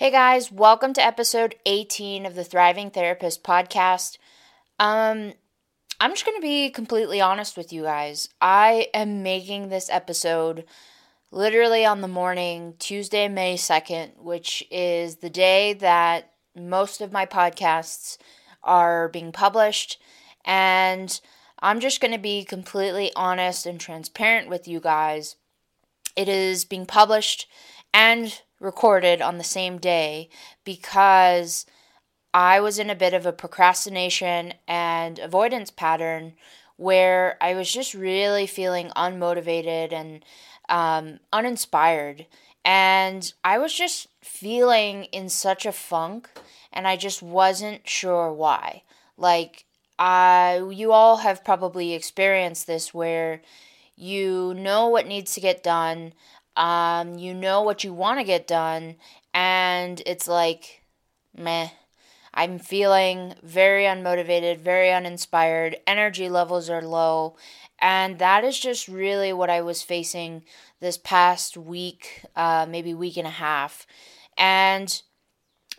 Hey guys, welcome to episode 18 of the Thriving Therapist podcast. Um, I'm just going to be completely honest with you guys. I am making this episode literally on the morning, Tuesday, May 2nd, which is the day that most of my podcasts are being published. And I'm just going to be completely honest and transparent with you guys. It is being published and recorded on the same day because I was in a bit of a procrastination and avoidance pattern where I was just really feeling unmotivated and um, uninspired. And I was just feeling in such a funk, and I just wasn't sure why. Like, I, you all have probably experienced this where you know what needs to get done, um, you know what you want to get done, and it's like, meh. I'm feeling very unmotivated, very uninspired, energy levels are low, and that is just really what I was facing this past week, uh, maybe week and a half. And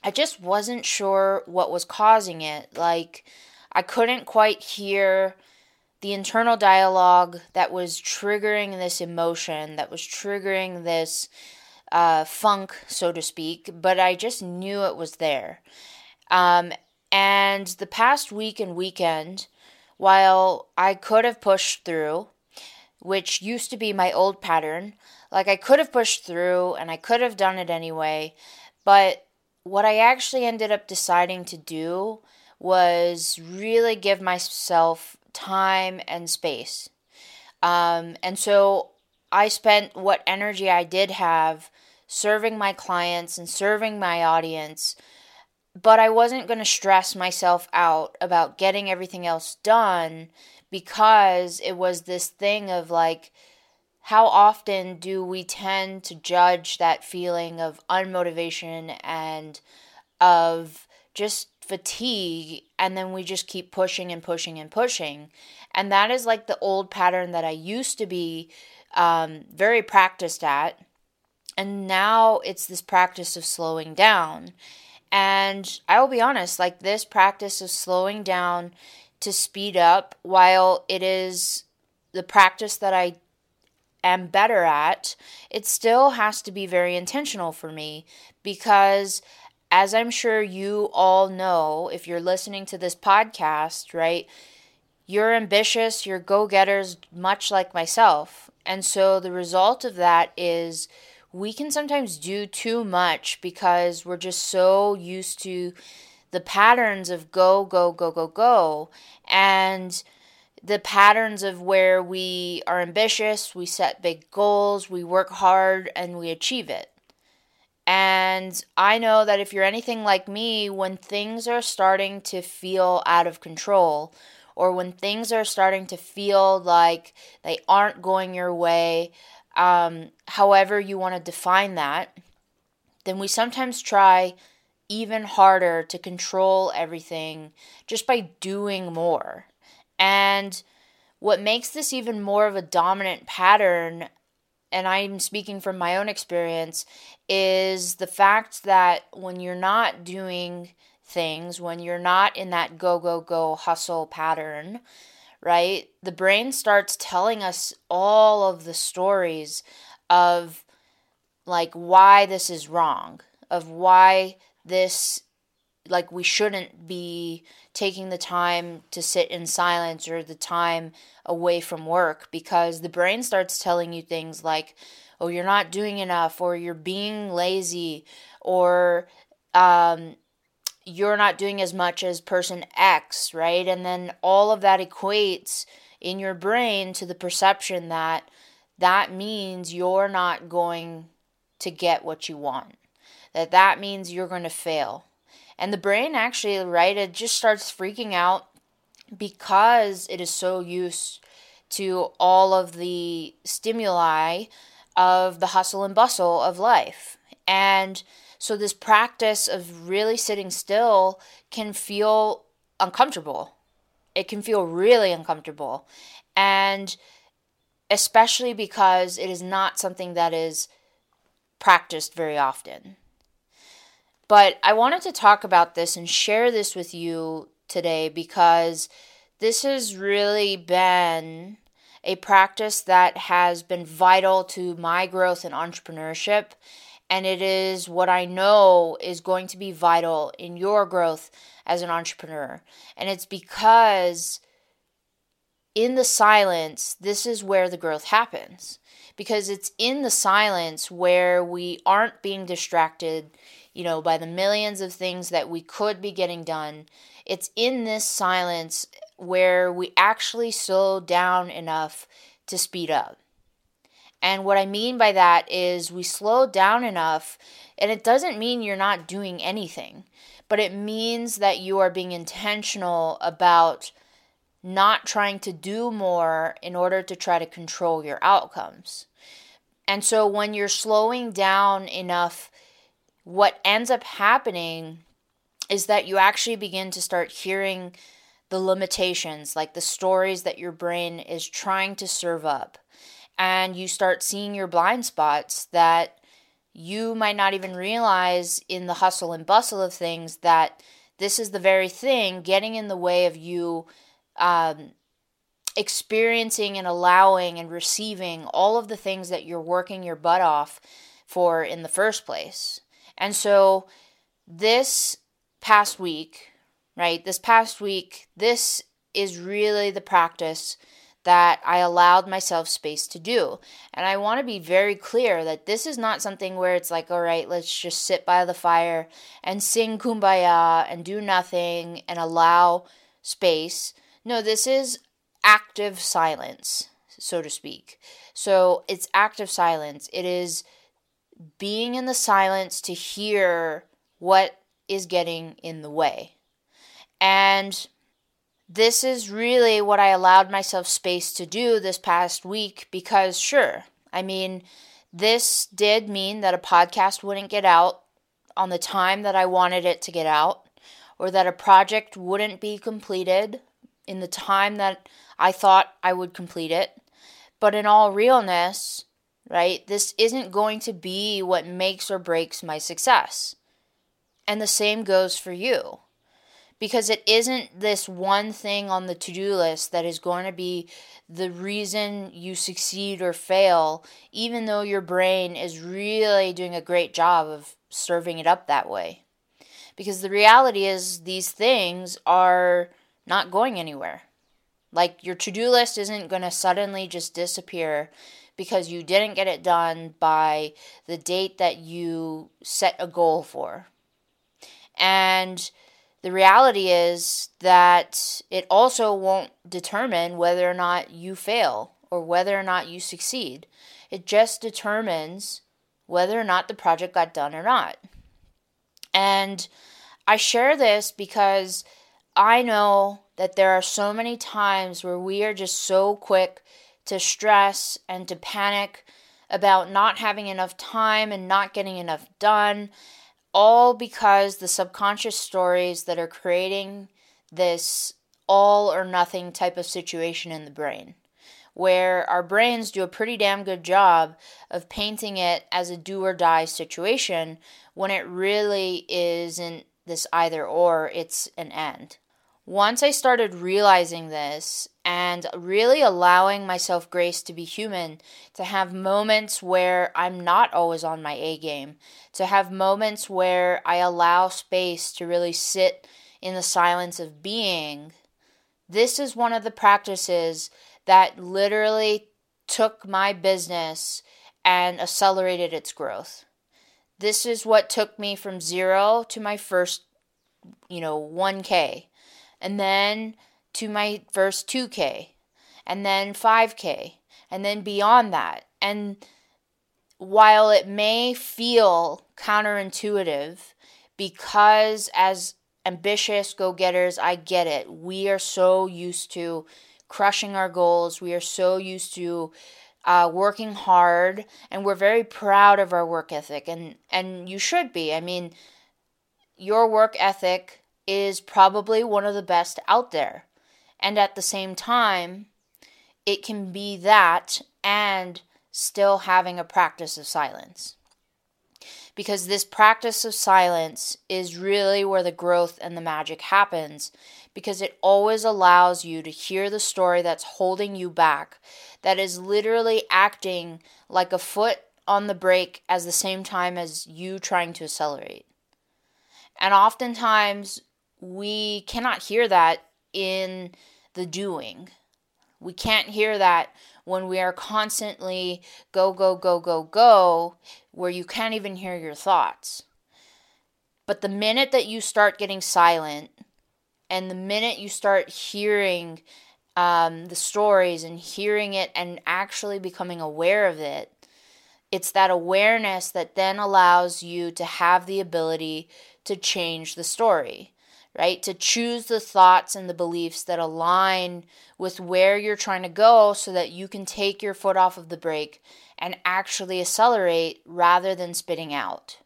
I just wasn't sure what was causing it. Like, I couldn't quite hear the internal dialogue that was triggering this emotion, that was triggering this uh, funk, so to speak, but I just knew it was there. Um, and the past week and weekend, while I could have pushed through, which used to be my old pattern, like I could have pushed through and I could have done it anyway, but what I actually ended up deciding to do was really give myself time and space. Um, and so I spent what energy I did have serving my clients and serving my audience, but I wasn't going to stress myself out about getting everything else done because it was this thing of like, how often do we tend to judge that feeling of unmotivation and of just fatigue and then we just keep pushing and pushing and pushing. And that is like the old pattern that i used to be um, very practiced at. And now it's this practice of slowing down. And i will be honest like this practice of slowing down to speed up while it is the practice that i am better at it still has to be very intentional for me. Because as I'm sure you all know, if you're listening to this podcast, right, you're ambitious, you're go getters, much like myself. And so the result of that is we can sometimes do too much because we're just so used to the patterns of go, go, go, go, go. And the patterns of where we are ambitious, we set big goals, we work hard, and we achieve it. And I know that if you're anything like me, when things are starting to feel out of control, or when things are starting to feel like they aren't going your way, um, however you want to define that, then we sometimes try even harder to control everything just by doing more. And what makes this even more of a dominant pattern and I'm speaking from my own experience, is the fact that when you're not doing things, when you're not in that go, go, go hustle pattern, right, the brain starts telling us all of the stories of like why this is wrong, of why this like we shouldn't be taking the time to sit in silence or the time away from work because the brain starts telling you things like oh you're not doing enough or you're being lazy or um, you're not doing as much as person x right? And then all of that equates in your brain to the perception that that means you're not going to get what you want that that means you're going to fail and the brain actually, right, it just starts freaking out because it is so used to all of the stimuli of the hustle and bustle of life. And so this practice of really sitting still can feel uncomfortable. It can feel really uncomfortable. And especially because it is not something that is practiced very often. But I wanted to talk about this and share this with you today because this has really been a practice that has been vital to my growth in entrepreneurship. And it is what I know is going to be vital in your growth as an entrepreneur. And it's because in the silence, this is where the growth happens. Because it's in the silence where we aren't being distracted, you know, by the millions of things that we could be getting done. It's in this silence where we actually slow down enough to speed up. And what I mean by that is we slow down enough, and it doesn't mean you're not doing anything, but it means that you are being intentional about not trying to do more in order to try to control your outcomes. And so when you're slowing down enough, what ends up happening is that you actually begin to start hearing the limitations, like the stories that your brain is trying to serve up. And you start seeing your blind spots that you might not even realize in the hustle and bustle of things that this is the very thing getting in the way of you um, experiencing and allowing and receiving all of the things that you're working your butt off for in the first place. And so this past week, right, this past week, this is really the practice that I allowed myself space to do. And I want to be very clear that this is not something where it's like, all right, let's just sit by the fire and sing kumbaya and do nothing and allow space. No, this is active silence, so to speak. So it's active silence. It is being in the silence to hear what is getting in the way. And this is really what I allowed myself space to do this past week because, sure, I mean, this did mean that a podcast wouldn't get out on the time that I wanted it to get out, or that a project wouldn't be completed in the time that I thought I would complete it. But in all realness, right, this isn't going to be what makes or breaks my success. And the same goes for you. Because it isn't this one thing on the to do list that is going to be the reason you succeed or fail, even though your brain is really doing a great job of serving it up that way. Because the reality is, these things are not going anywhere. Like your to do list isn't going to suddenly just disappear because you didn't get it done by the date that you set a goal for. And the reality is that it also won't determine whether or not you fail or whether or not you succeed. It just determines whether or not the project got done or not. And I share this because I know that there are so many times where we are just so quick to stress and to panic about not having enough time and not getting enough done, all because the subconscious stories that are creating this all or nothing type of situation in the brain, where our brains do a pretty damn good job of painting it as a do or die situation when it really isn't this either or, it's an end. Once I started realizing this and really allowing myself grace to be human, to have moments where I'm not always on my A game, to have moments where I allow space to really sit in the silence of being, this is one of the practices that literally took my business and accelerated its growth. This is what took me from zero to my first, you know, 1K and then to my first 2K, and then 5K, and then beyond that. And while it may feel counterintuitive, because as ambitious go getters, I get it. We are so used to crushing our goals, we are so used to uh, working hard, and we're very proud of our work ethic, and, and you should be. I mean, your work ethic is probably one of the best out there. And at the same time, it can be that and still having a practice of silence. because this practice of silence is really where the growth and the magic happens because it always allows you to hear the story that's holding you back, that is literally acting like a foot on the brake at the same time as you trying to accelerate. And oftentimes we cannot hear that in the doing. We can't hear that when we are constantly go, go, go, go, go, where you can't even hear your thoughts. But the minute that you start getting silent, and the minute you start hearing um, the stories and hearing it and actually becoming aware of it, it's that awareness that then allows you to have the ability to change the story right? To choose the thoughts and the beliefs that align with where you're trying to go so that you can take your foot off of the brake and actually accelerate rather than spitting out.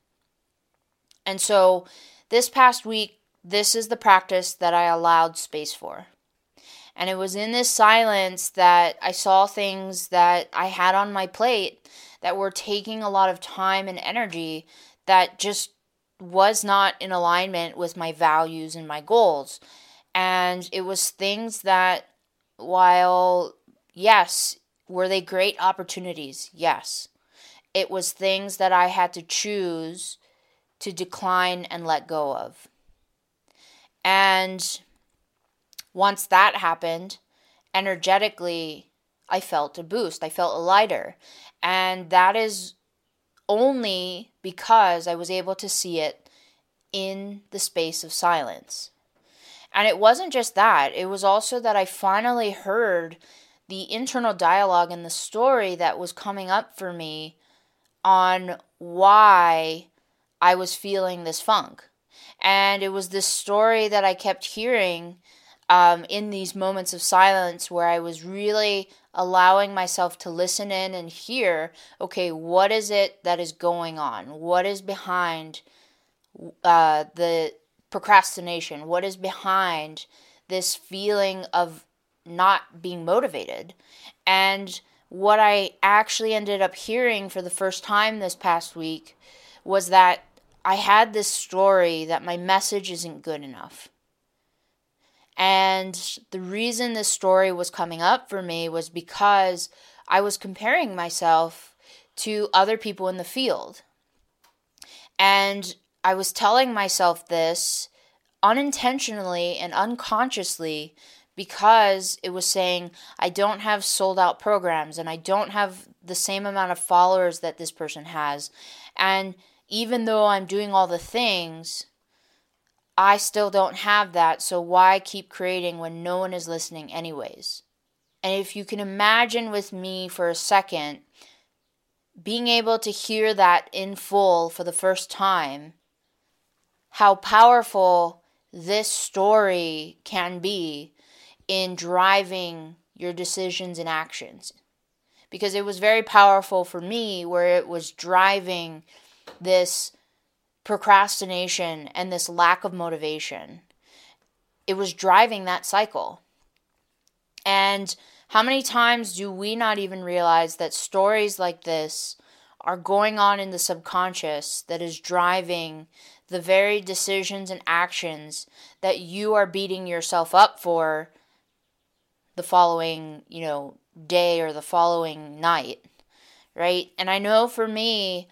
And so this past week, this is the practice that I allowed space for. And it was in this silence that I saw things that I had on my plate that were taking a lot of time and energy that just was not in alignment with my values and my goals. And it was things that, while, yes, were they great opportunities? Yes. It was things that I had to choose to decline and let go of. And once that happened, energetically, I felt a boost. I felt lighter. And that is only because I was able to see it in the space of silence. And it wasn't just that, it was also that I finally heard the internal dialogue and the story that was coming up for me on why I was feeling this funk. And it was this story that I kept hearing um, in these moments of silence where I was really allowing myself to listen in and hear okay, what is it that is going on? What is behind uh, the procrastination? What is behind this feeling of not being motivated? And what I actually ended up hearing for the first time this past week was that I had this story that my message isn't good enough. And the reason this story was coming up for me was because I was comparing myself to other people in the field. And I was telling myself this unintentionally and unconsciously because it was saying I don't have sold out programs and I don't have the same amount of followers that this person has. And even though I'm doing all the things, I still don't have that, so why keep creating when no one is listening, anyways? And if you can imagine with me for a second, being able to hear that in full for the first time, how powerful this story can be in driving your decisions and actions. Because it was very powerful for me, where it was driving this procrastination and this lack of motivation. It was driving that cycle. And how many times do we not even realize that stories like this are going on in the subconscious that is driving the very decisions and actions that you are beating yourself up for the following, you know, day or the following night, right? And I know for me,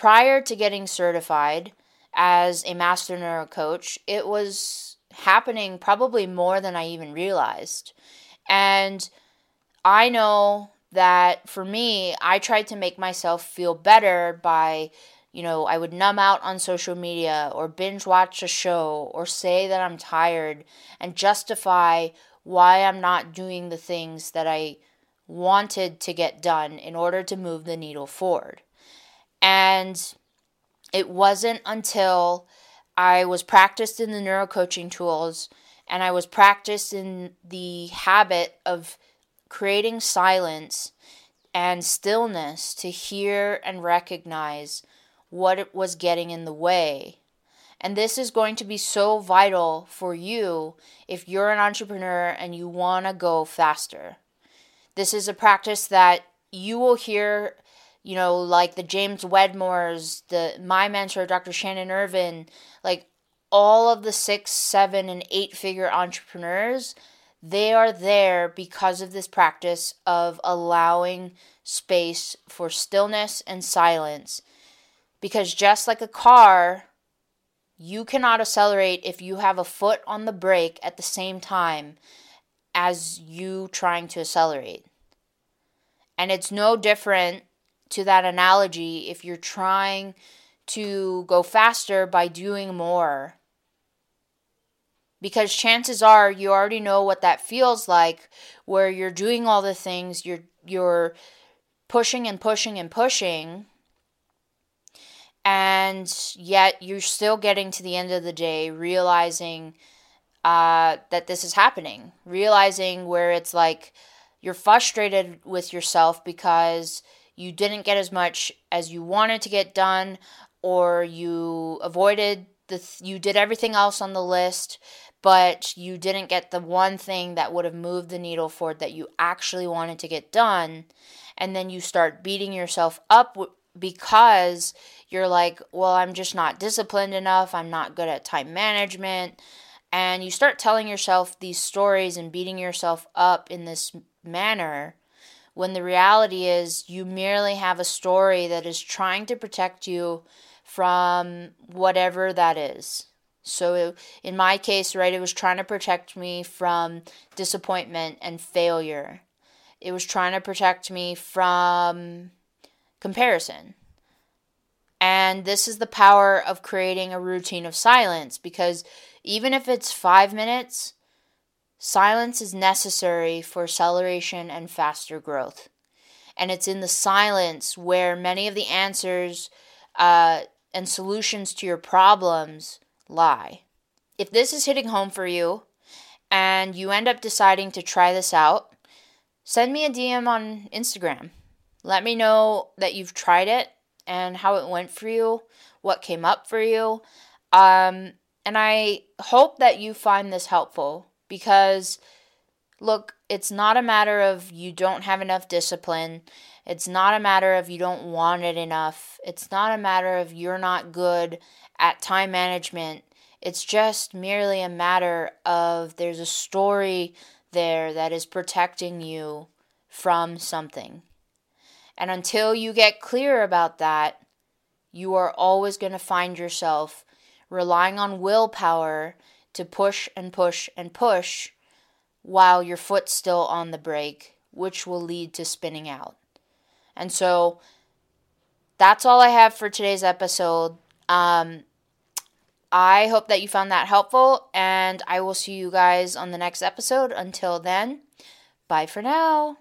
prior to getting certified as a master neuro coach, it was happening probably more than I even realized. And I know that for me, I tried to make myself feel better by, you know, I would numb out on social media or binge watch a show or say that I'm tired and justify why I'm not doing the things that I wanted to get done in order to move the needle forward. And it wasn't until I was practiced in the neuro coaching tools and I was practiced in the habit of creating silence and stillness to hear and recognize what it was getting in the way. And this is going to be so vital for you if you're an entrepreneur and you want to go faster. This is a practice that you will hear you know, like the James Wedmores, the my mentor, Dr. Shannon Irvin, like all of the six, seven, and eight figure entrepreneurs, they are there because of this practice of allowing space for stillness and silence. Because just like a car, you cannot accelerate if you have a foot on the brake at the same time as you trying to accelerate. And it's no different to that analogy if you're trying to go faster by doing more. Because chances are you already know what that feels like where you're doing all the things, you're you're pushing and pushing and pushing and yet you're still getting to the end of the day realizing uh, that this is happening realizing where it's like you're frustrated with yourself because you didn't get as much as you wanted to get done or you avoided the th- you did everything else on the list but you didn't get the one thing that would have moved the needle forward that you actually wanted to get done. And then you start beating yourself up w- because you're like well I'm just not disciplined enough. I'm not good at time management. And you start telling yourself these stories and beating yourself up in this manner when the reality is you merely have a story that is trying to protect you from whatever that is. So, in my case, right, it was trying to protect me from disappointment and failure. It was trying to protect me from comparison. And this is the power of creating a routine of silence because even if it's five minutes, silence is necessary for acceleration and faster growth. And it's in the silence where many of the answers uh, and solutions to your problems lie. If this is hitting home for you and you end up deciding to try this out, send me a DM on Instagram. Let me know that you've tried it and how it went for you, what came up for you. Um, and I hope that you find this helpful because, look, it's not a matter of you don't have enough discipline. It's not a matter of you don't want it enough. It's not a matter of you're not good at time management. It's just merely a matter of there's a story there that is protecting you from something. And until you get clear about that, you are always going to find yourself relying on willpower to push and push and push while your foot's still on the brake, which will lead to spinning out. And so that's all I have for today's episode. Um, I hope that you found that helpful, and I will see you guys on the next episode. Until then, bye for now.